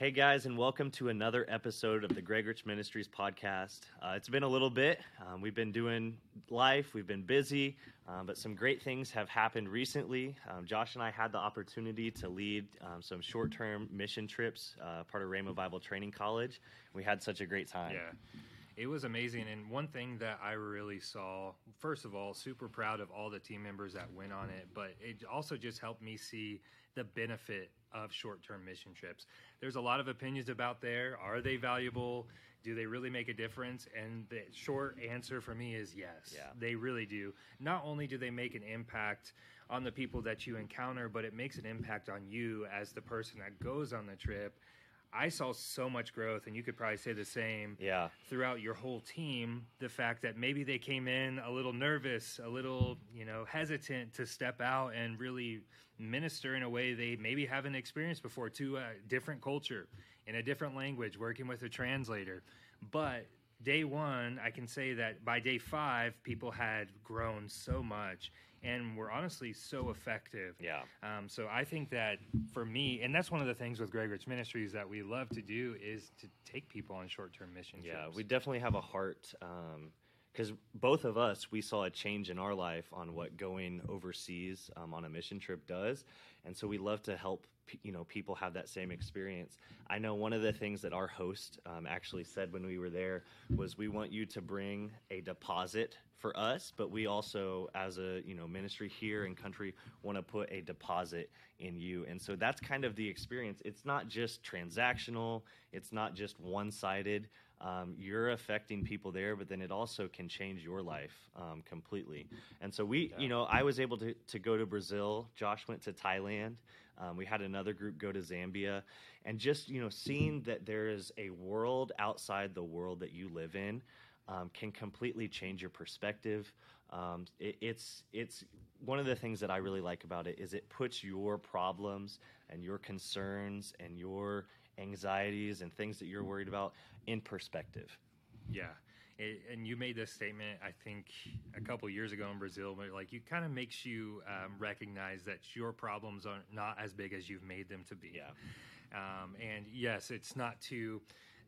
Hey guys, and welcome to another episode of the Gregurich Ministries podcast. Uh, it's been a little bit. Um, we've been doing life, we've been busy, um, but some great things have happened recently. Um, Josh and I had the opportunity to lead um, some short term mission trips, uh, part of Rhema Bible Training College. We had such a great time. Yeah. It was amazing. And one thing that I really saw, first of all, super proud of all the team members that went on it, but it also just helped me see the benefit of short term mission trips. There's a lot of opinions about there. Are they valuable? Do they really make a difference? And the short answer for me is yes. Yeah. They really do. Not only do they make an impact on the people that you encounter, but it makes an impact on you as the person that goes on the trip. I saw so much growth, and you could probably say the same. Yeah. Throughout your whole team, the fact that maybe they came in a little nervous, a little, you know, hesitant to step out and really minister in a way they maybe haven't experienced before to a different culture, in a different language, working with a translator. But day one, I can say that by day five, people had grown so much and were honestly so effective. Yeah. Um, so I think that for me, and that's one of the things with Gregurich Ministries that we love to do is to take people on short-term mission Yeah, trips. we definitely have a heart because both of us we saw a change in our life on what going overseas um, on a mission trip does, and so we love to help you know people have that same experience. I know one of the things that our host um, actually said when we were there was we want you to bring a deposit for us, but we also as a you know ministry here in country want to put a deposit in you, and so that's kind of the experience. It's not just transactional. It's not just one sided um, you're affecting people there, but then it also can change your life um, completely. And so we, you know, I was able to, to go to Brazil. Josh went to Thailand. Um, we had another group go to Zambia, and just you know, seeing that there is a world outside the world that you live in um, can completely change your perspective. Um, it, it's it's one of the things that I really like about it is it puts your problems and your concerns and your anxieties and things that you're worried about in perspective. Yeah. It, and you made this statement, I think, a couple years ago in Brazil, where like you kind of makes you um, recognize that your problems are not as big as you've made them to be. Yeah. Um, and yes, it's not to,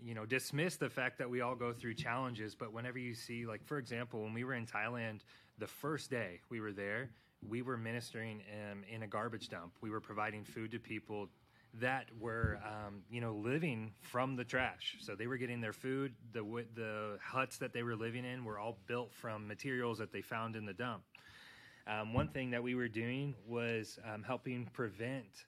you know, dismiss the fact that we all go through challenges, but whenever you see, like, for example, when we were in Thailand, the first day we were there, we were ministering um, in a garbage dump. We were providing food to people that were, um, you know, living from the trash. So they were getting their food. The the huts that they were living in were all built from materials that they found in the dump. Um, one thing that we were doing was um, helping prevent.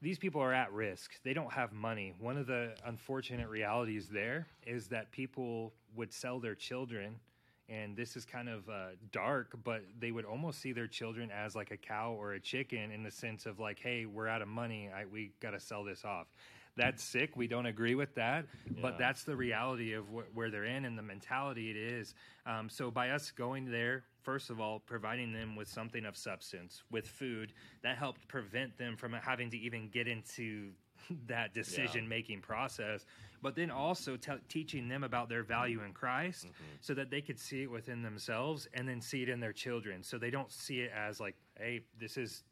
These people are at risk. They don't have money. One of the unfortunate realities there is that people would sell their children and this is kind of uh, dark, but they would almost see their children as like a cow or a chicken in the sense of like, hey, we're out of money, I, we got to sell this off. That's sick. We don't agree with that, but that's the reality of wh- where they're in and the mentality it is. Um, so by us going there, first of all, providing them with something of substance, with food, that helped prevent them from having to even get into that decision making process, but then also te- teaching them about their value in Christ so that they could see it within themselves and then see it in their children. So they don't see it as like, hey, this is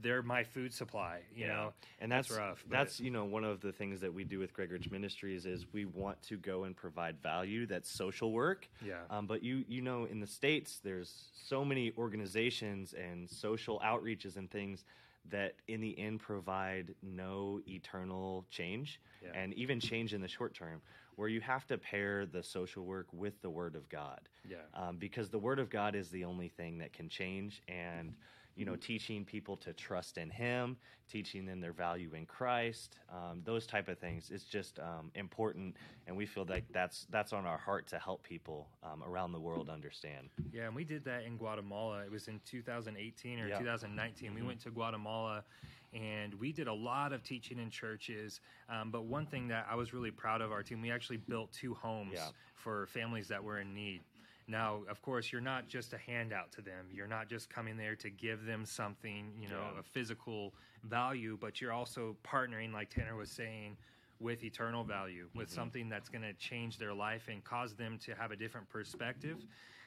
they're my food supply, you know. and that's rough. That's you know one of the things that we do with Gregurich Ministries is we want to go and provide value. That's social work. Yeah. Um, but you you know in the states there's so many organizations and social outreaches and things that in the end provide no eternal change Yeah. and even change in the short term where you have to pair the social work with the word of god Yeah. um, because the word of god is the only thing that can change and you know teaching people to trust in him teaching them their value in christ um, those type of things. It's just um, important and we feel like that's that's on our heart to help people um, around the world understand Yeah, and we did that in Guatemala. It was in 2018 or Yeah. 2019. We went to Guatemala and we did a lot of teaching in churches. Um, but one thing that I was really proud of our team, we actually built two homes Yeah. for families that were in need. Now, of course, you're not just a handout to them. You're not just coming there to give them something, you know, Yeah. a physical value, but you're also partnering, like Tanner was saying, with eternal value, with something that's going to change their life and cause them to have a different perspective.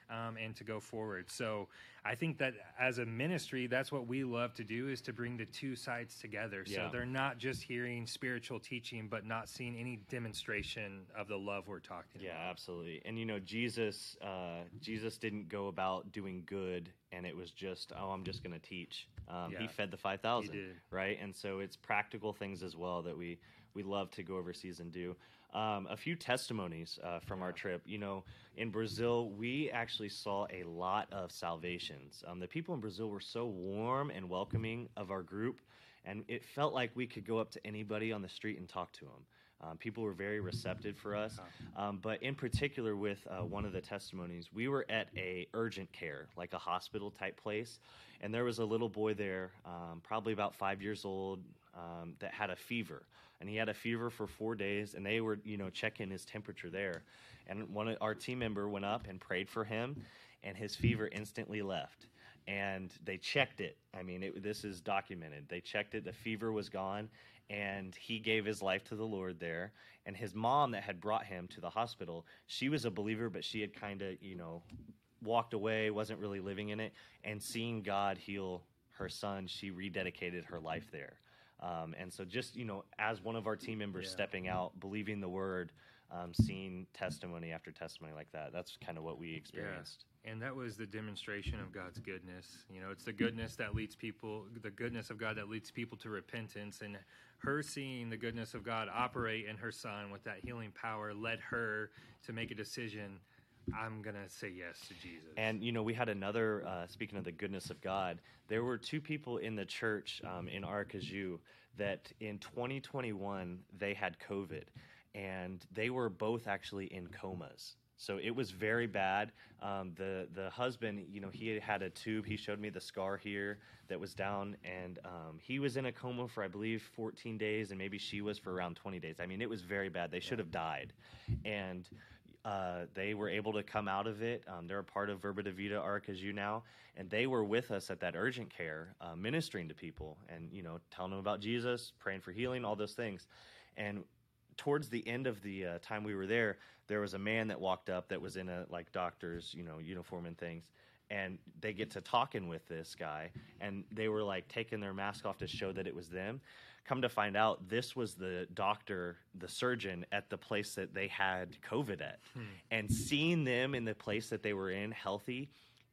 um, and to go forward. So I think that as a ministry, that's what we love to do is to bring the two sides together. So Yeah. they're not just hearing spiritual teaching, but not seeing any demonstration of the love we're talking Yeah, about. Yeah, absolutely. And you know, Jesus, uh, Jesus didn't go about doing good, and it was just, oh, I'm just going to teach. Um, He fed the five thousand, right? And so it's practical things as well that we we love to go overseas and do. Um, a few testimonies uh, from our trip. You know, in Brazil, we actually saw a lot of Um, the people in Brazil were so warm and welcoming of our group, and it felt like we could go up to anybody on the street and talk to them. Um, people were very receptive for us. Um, but in particular, with uh, one of the testimonies, we were at a urgent care, like a hospital type place, and there was a little boy there, um, probably about five years old, um, that had a fever, and he had a fever for four days, and they were, you know, checking his temperature there, and one of our team member went up and prayed for him, and his fever instantly left. And they checked it. I mean, it, this is documented. They checked it. The fever was gone, and he gave his life to the Lord there. And his mom, that had brought him to the hospital, she was a believer, but she had kind of, you know, walked away, wasn't really living in it. And seeing God heal her son, she rededicated her life there. Um, and so, just you know, as one of our team members Yeah. stepping out, believing the word, um, seeing testimony after testimony like that, that's kind of what we experienced. And that was the demonstration of God's goodness. You know, it's the goodness that leads people, the goodness of God that leads people to repentance. And her seeing the goodness of God operate in her son with that healing power led her to make a decision I'm going to say yes to Jesus. And you know, we had another. Uh, speaking of the goodness of God, there were two people in the church um, in Aracaju that in 2021 they had COVID, and they were both actually in comas. So it was very bad. Um, the the husband, you know, he had a tube. He showed me the scar here that was down, and um, he was in a coma for I believe 14 days, and maybe she was for around 20 days. I mean, it was very bad. They should have died, and uh, they were able to come out of it. Um, they're a part of Verba Vida Aracaju now, and they were with us at that urgent care, uh, ministering to people and you know telling them about Jesus, praying for healing, all those things. And towards the end of the uh, time we were there, there was a man that walked up that was in a like doctor's you know uniform and things. And they get to talking with this guy, and they were like taking their mask off to show that it was them. Come to find out, this was the doctor, the surgeon at the place that they had COVID at. And seeing them in the place that they were in, healthy,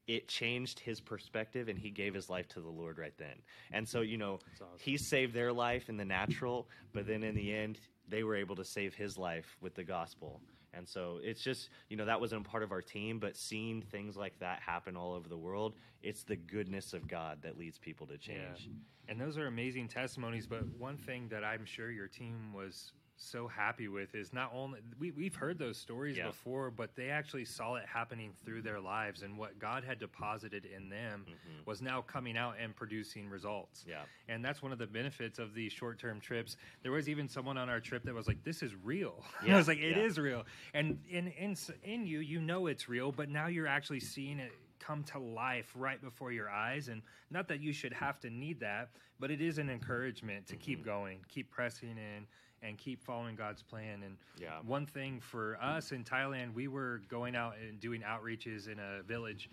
it changed his perspective and he gave his life to the Lord right then. And so, you know, awesome. he saved their life in the natural, but then in the end, they were able to save his life with the gospel. And so it's just, you know, that wasn't a part of our team, but seeing things like that happen all over the world, it's the goodness of God that leads people to change. And those are amazing testimonies. But one thing that I'm sure your team was so happy with is not only we, we've heard those stories Yeah. before, but they actually saw it happening through their lives, and what God had deposited in them was now coming out and producing results. Mm-hmm. Yeah. And that's one of the benefits of these short term trips. There was even someone on our trip that was like, This is real. I Yeah, was like, "It is yeah. real. And in, in, in you, you know it's real, but now you're actually seeing it come to life right before your eyes. And not that you should have to need that, but it is an encouragement to Mm-hmm. keep going, keep pressing in. And keep following God's plan. And Yeah. one thing for us in Thailand, we were going out and doing outreaches in a village,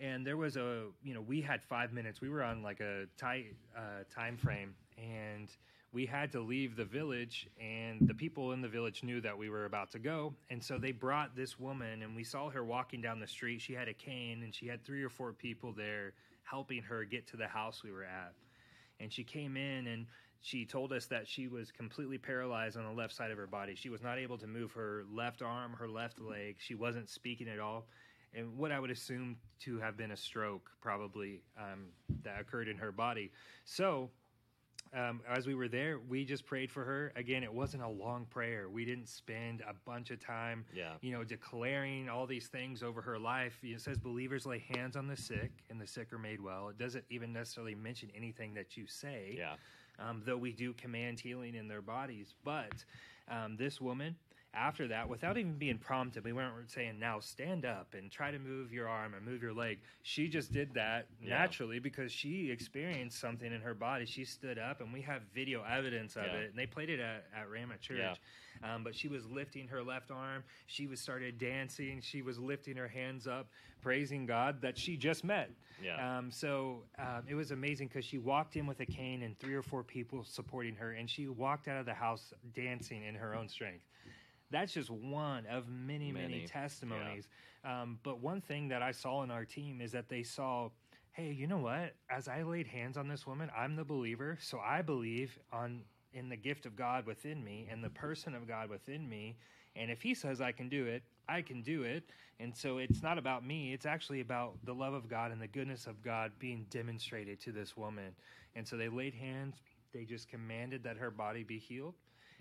and there was a you know we had five minutes we were on like a tight uh, time frame and we had to leave the village and the people in the village knew that we were about to go and so they brought this woman and we saw her walking down the street she had a cane and she had three or four people there helping her get to the house we were at and she came in and she told us that she was completely paralyzed on the left side of her body. She was not able to move her left arm, her left leg. She wasn't speaking at all. And what I would assume to have been a stroke, probably, um, that occurred in her body. So, um, as we were there, we just prayed for her. Again, it wasn't a long prayer. We didn't spend a bunch of time, Yeah. you know, declaring all these things over her life. It says believers lay hands on the sick, and the sick are made well. It doesn't even necessarily mention anything that you say Yeah. um, though we do command healing in their bodies. But um, this woman after that, without even being prompted, we weren't saying, now stand up and try to move your arm and move your leg. She just did that Yeah. naturally because she experienced something in her body. She stood up, and we have video evidence of Yeah. it. And they played it at, at Rhema Church. Yeah. Um, but she was lifting her left arm. She was started dancing. She was lifting her hands up, praising God that she just met. Yeah. Um, so um, it was amazing because she walked in with a cane and three or four people supporting her, and she walked out of the house dancing in her own strength. That's just one of many, many, Many. testimonies. Um, but one thing that I saw in our team is that they saw, hey, you know what? As I laid hands on this woman, I'm the believer, so I believe on in the gift of God within me and the person of God within me. And if He says I can do it, I can do it. And so it's not about me; it's actually about the love of God and the goodness of God being demonstrated to this woman. And so they laid hands. They just commanded that her body be healed,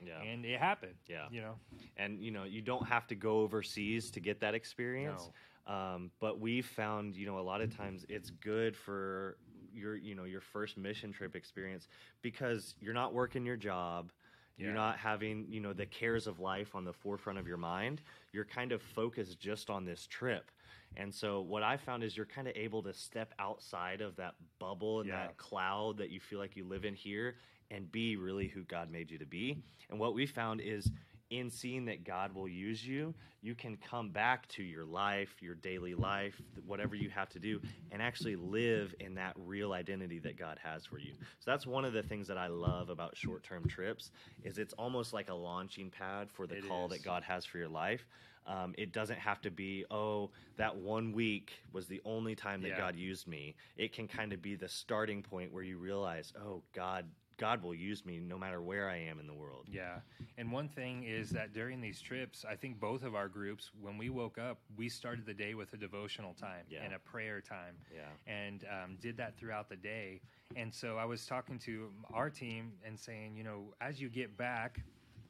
Yeah. and it happened. Yeah. you know. and you know you don't have to go overseas to get that experience um, but we found you know a lot of times it's good for your you know your first mission trip experience because you're not working your job you're not having you know the cares of life on the forefront of your mind you're kind of focused just on this trip and so what i found is you're kind of able to step outside of that bubble and Yeah. that cloud that you feel like you live in here and be really who god made you to be and what we found is in seeing that God will use you, you can come back to your life, your daily life, whatever you have to do, and actually live in that real identity that God has for you. So that's one of the things that I love about short-term trips is it's almost like a launching pad for the It call is. that God has for your life. Um, it doesn't have to be, oh, that one week was the only time that Yeah. God used me. It can kind of be the starting point where you realize, oh, God, God will use me no matter where I am in the world. Yeah. And one thing is that during these trips, I think both of our groups, when we woke up, we started the day with a devotional time Yeah. and a prayer time. Yeah. And um, did that throughout the day. And so I was talking to our team and saying, you know, as you get back,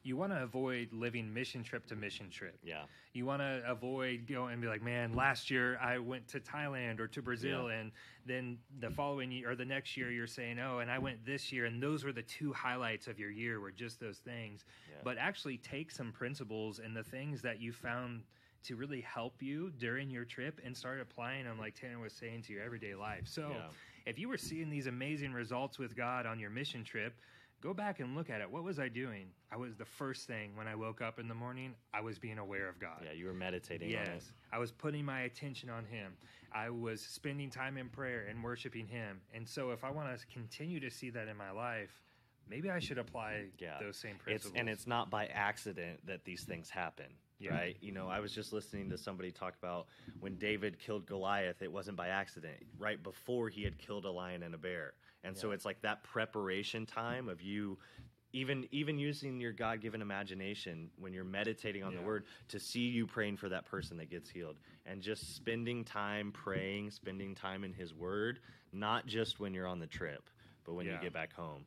you want to avoid living mission trip to mission trip. Yeah. You want to avoid going and be like, man, last year I went to Thailand or to Brazil, Yeah. and then the following year or the next year you're saying, oh, and I went this year, and those were the two highlights of your year were just those things. Yeah. But actually take some principles and the things that you found to really help you during your trip and start applying them, like Tanner was saying, to your everyday life. So Yeah. if you were seeing these amazing results with God on your mission trip, go back and look at it. What was I doing? I was the first thing when I woke up in the morning, I was being aware of God. Yeah, you were meditating. Yes. I was putting my attention on Him. I was spending time in prayer and worshiping Him. And so, if I want to continue to see that in my life, maybe I should apply Yeah. those same It's principles. and it's not by accident that these things happen. Yeah. Right? You know, I was just listening to somebody talk about when David killed Goliath, it wasn't by accident. Right before he had killed a lion and a bear. And so it's like that preparation time of you even even using your God-given imagination when you're meditating on the word to see you praying for that person that gets healed and just spending time praying, spending time in his word, not just when you're on the trip, but when you get back home.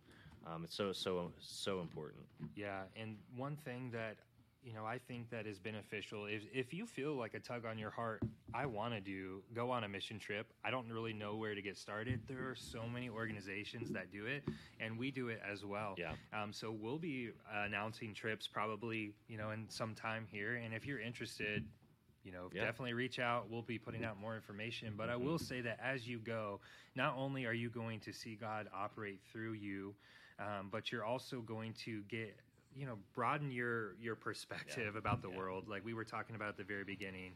Um, it's so so so important. Yeah, and one thing that you know I think that is beneficial is if you feel like a tug on your heart, I want to do go on a mission trip. I don't really know where to get started. There are so many organizations that do it, and we do it as well. Yeah. Um, so we'll be announcing trips probably you know in some time here, and if you're interested. You know, Yeah. definitely reach out. We'll be putting out more information. But I Mm-hmm. will say that as you go, not only are you going to see God operate through you, um, but you're also going to get you know broaden your your perspective about the Yeah. world like we were talking about at the very beginning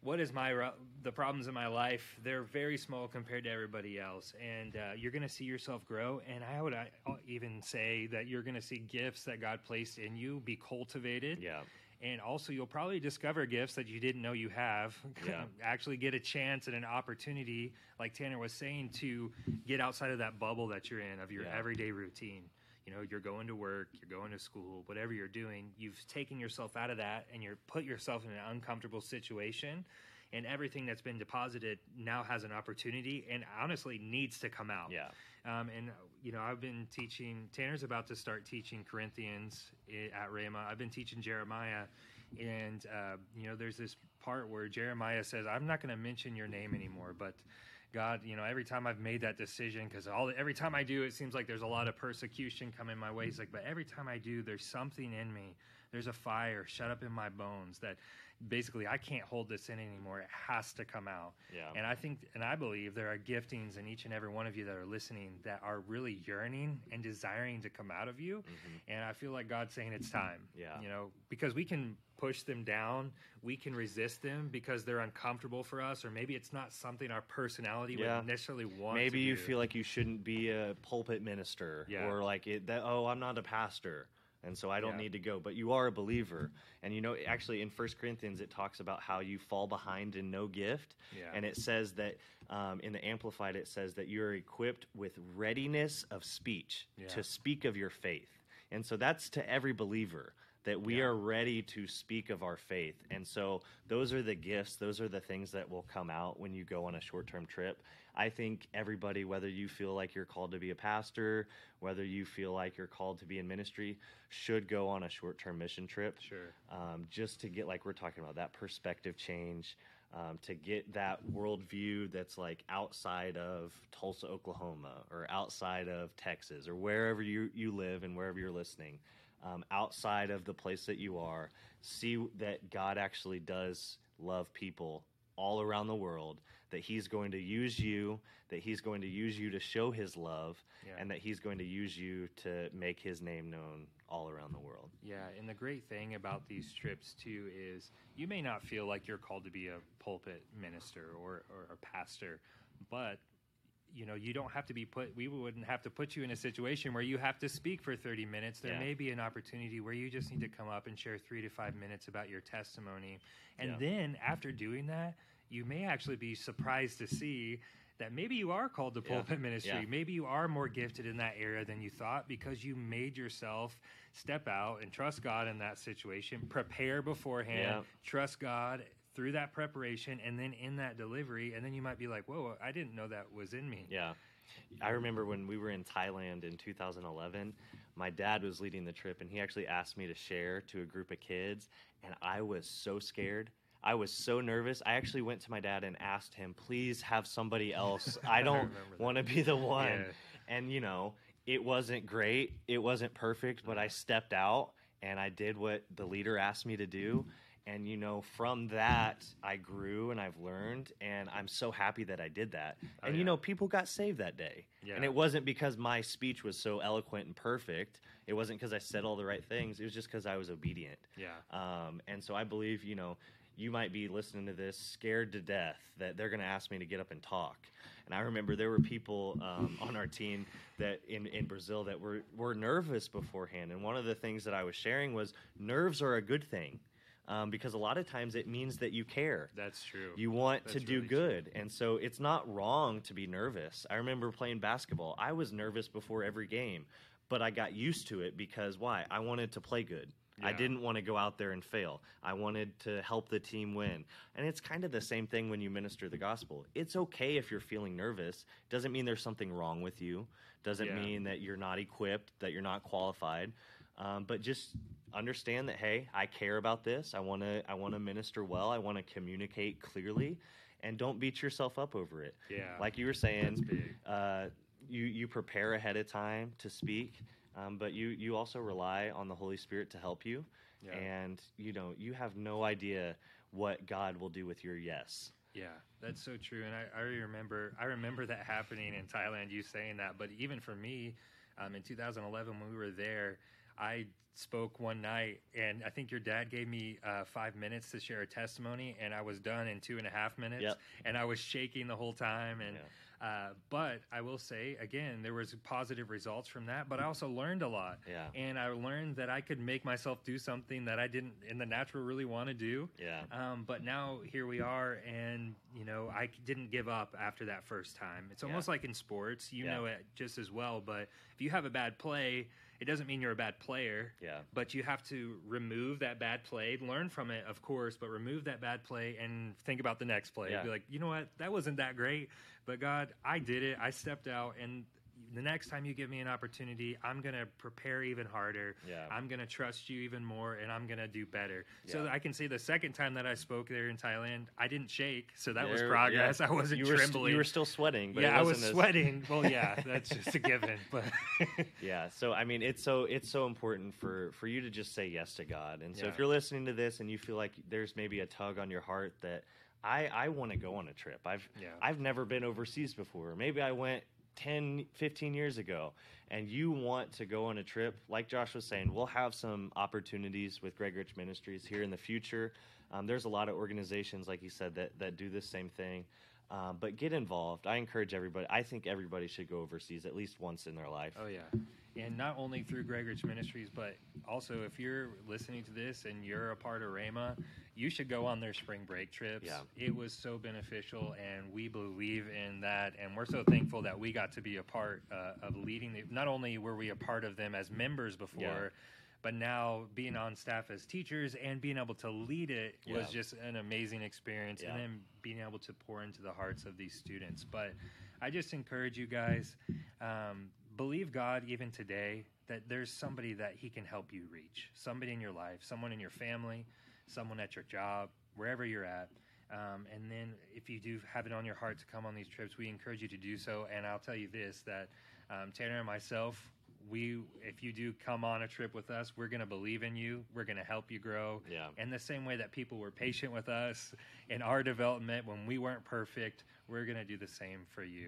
what is my the problems in my life they're very small compared to everybody else and uh, you're going to see yourself grow and i would uh, even say that you're going to see gifts that god placed in you be cultivated Yeah. and also you'll probably discover gifts that you didn't know you have Yeah. actually get a chance and an opportunity like tanner was saying to get outside of that bubble that you're in of your Yeah. everyday routine you know you're going to work you're going to school whatever you're doing you've taken yourself out of that and you're put yourself in an uncomfortable situation and everything that's been deposited now has an opportunity and honestly needs to come out Yeah. um, and you know, I've been teaching. Tanner's about to start teaching Corinthians at Rhema. I've been teaching Jeremiah, and uh, you know, there's this part where Jeremiah says, "I'm not going to mention your name anymore, but God, you know, every time I've made that decision, because all every time I do, it seems like there's a lot of persecution coming my way. He's like, but every time I do, there's something in me. There's a fire shut up in my bones that basically I can't hold this in anymore. It has to come out. Yeah. And I think, and I believe there are giftings in each and every one of you that are listening that are really yearning and desiring to come out of you. And I feel like God's saying it's time. Mm-hmm. Yeah. You know, because we can push them down, we can resist them because they're uncomfortable for us, or maybe it's not something our personality Yeah. would necessarily want. Maybe you do. feel like you shouldn't be a pulpit minister Yeah. or like it, that oh i'm not a pastor and so i don't Yeah. need to go but you are a believer and you know actually in First corinthians it talks about how you fall behind in no gift Yeah. and it says that um, in the amplified it says that you're equipped with readiness of speech Yeah. to speak of your faith and so that's to every believer that we Yeah. are ready to speak of our faith. And so those are the gifts, those are the things that will come out when you go on a short term trip. I think everybody, whether you feel like you're called to be a pastor, whether you feel like you're called to be in ministry, should go on a short term mission trip. Sure. Um, just to get, like we're talking about, that perspective change. Um, to get that worldview that's like outside of Tulsa, Oklahoma, or outside of Texas, or wherever you, you live and wherever you're listening, um, outside of the place that you are, see that God actually does love people all around the world, that He's going to use you, that He's going to use you to show His love, Yeah. and that He's going to use you to make His name known all around the world. Yeah, and the great thing about these trips too is you may not feel like you're called to be a pulpit minister or, or a pastor, but you know you don't have to be put. We wouldn't have to put you in a situation where you have to speak for 30 minutes. There Yeah. may be an opportunity where you just need to come up and share three to five minutes about your testimony, and Yeah. then after doing that, you may actually be surprised to see. That maybe you are called to Yeah. pulpit ministry. Yeah. Maybe you are more gifted in that area than you thought because you made yourself step out and trust God in that situation, prepare beforehand, Yeah. trust God through that preparation, and then in that delivery. And then you might be like, whoa, I didn't know that was in me. Yeah. I remember when we were in Thailand in 2011, my dad was leading the trip and he actually asked me to share to a group of kids and I was so scared. I was so nervous. I actually went to my dad and asked him, "Please have somebody else. I don't want to be the one." Yeah. And you know, it wasn't great. It wasn't perfect, but I uh-huh. stepped out and I did what the leader asked me to do. And you know, from that, I grew and I've learned, and I'm so happy that I did that. Oh, and you know, people got saved that day. Yeah. And it wasn't because my speech was so eloquent and perfect. It wasn't because I said all the right things. It was just because I was obedient. Yeah. Um, and so I believe, you know, you might be listening to this scared to death that they're going to ask me to get up and talk. And I remember there were people um, on our team that in, in Brazil that were, were nervous beforehand. And one of the things that I was sharing was nerves are a good thing um, because a lot of times it means that you care. That's true. You want to do really true. good. And so it's not wrong to be nervous. I remember playing basketball. I was nervous before every game, but I got used to it because why? I wanted to play good. I didn't want to go out there and fail. I wanted to help the team win. And it's kind of the same thing when you minister the gospel. It's okay if you're feeling nervous. Doesn't mean there's something wrong with you. Doesn't Yeah. mean that you're not equipped, that you're not qualified. Um, but just understand that hey, I care about this. I want to I want to minister well. I want to communicate clearly, and don't beat yourself up over it. Yeah. Like you were saying, uh, you you prepare ahead of time to speak, um, but you you also rely on the Holy Spirit to help you, Yeah. and you know you have no idea what God will do with your yes. Yeah, that's so true. And I, I remember I remember that happening in Thailand, you saying that. But even for me, um, in 2011 when we were there, I spoke one night, and I think your dad gave me uh, five minutes to share a testimony, and I was done in two and a half minutes, Yep. and I was shaking the whole time. And uh, but I will say again, there was positive results from that. But I also learned a lot. Yeah. And I learned that I could make myself do something that I didn't in the natural really want to do. Yeah. Um, but now here we are, and you know I didn't give up after that first time. It's almost like in sports, you Yeah. know it just as well. But if you have a bad play, it doesn't mean you're a bad player. Yeah. But you have to remove that bad play, learn from it, of course, but remove that bad play and think about the next play. Yeah. Be like, you know what, that wasn't that great, but God, I did it. I stepped out, and the next time you give me an opportunity, I'm going to prepare even harder. Yeah. I'm going to trust you even more and I'm going to do better. So I can say the second time that I spoke there in Thailand, I didn't shake. So that was progress. yeah. I wasn't you were st- trembling. you were still sweating, but yeah, I was as- sweating. Well, yeah, that's just a given. But yeah so i mean it's so it's so important for for you to just say yes to god and so Yeah. if you're listening to this and you feel like there's maybe a tug on your heart that i i want to go on a trip i've Yeah. i've never been overseas before maybe i went 10 15 years ago and you want to go on a trip like josh was saying we'll have some opportunities with Gregurich ministries here in the future. Um, there's a lot of organizations like he said that that do this same thing. Um, but get involved. I encourage everybody i think everybody should go overseas at least once in their life. Oh yeah, and not only through Gregurich Ministries, but also if you're listening to this and you're a part of Rhema, you should go on their spring break trips. Yeah. It was so beneficial, and we believe in that, and we're so thankful that we got to be a part uh, of leading. The, not only were we a part of them as members before. Yeah. But now being on staff as teachers and being able to lead it was just an amazing experience, Yeah. and then being able to pour into the hearts of these students. But I just encourage you guys um, believe God even today that there's somebody that He can help you reach. Somebody in your life, someone in your family, someone at your job, wherever you're at. Um, and then if you do have it on your heart to come on these trips, we encourage you to do so. And I'll tell you this that um, Tanner and myself, we if you do come on a trip with us, we're going to believe in you. We're going to help you grow. Yeah. And the same way that people were patient with us in our development when we weren't perfect, we're going to do the same for you.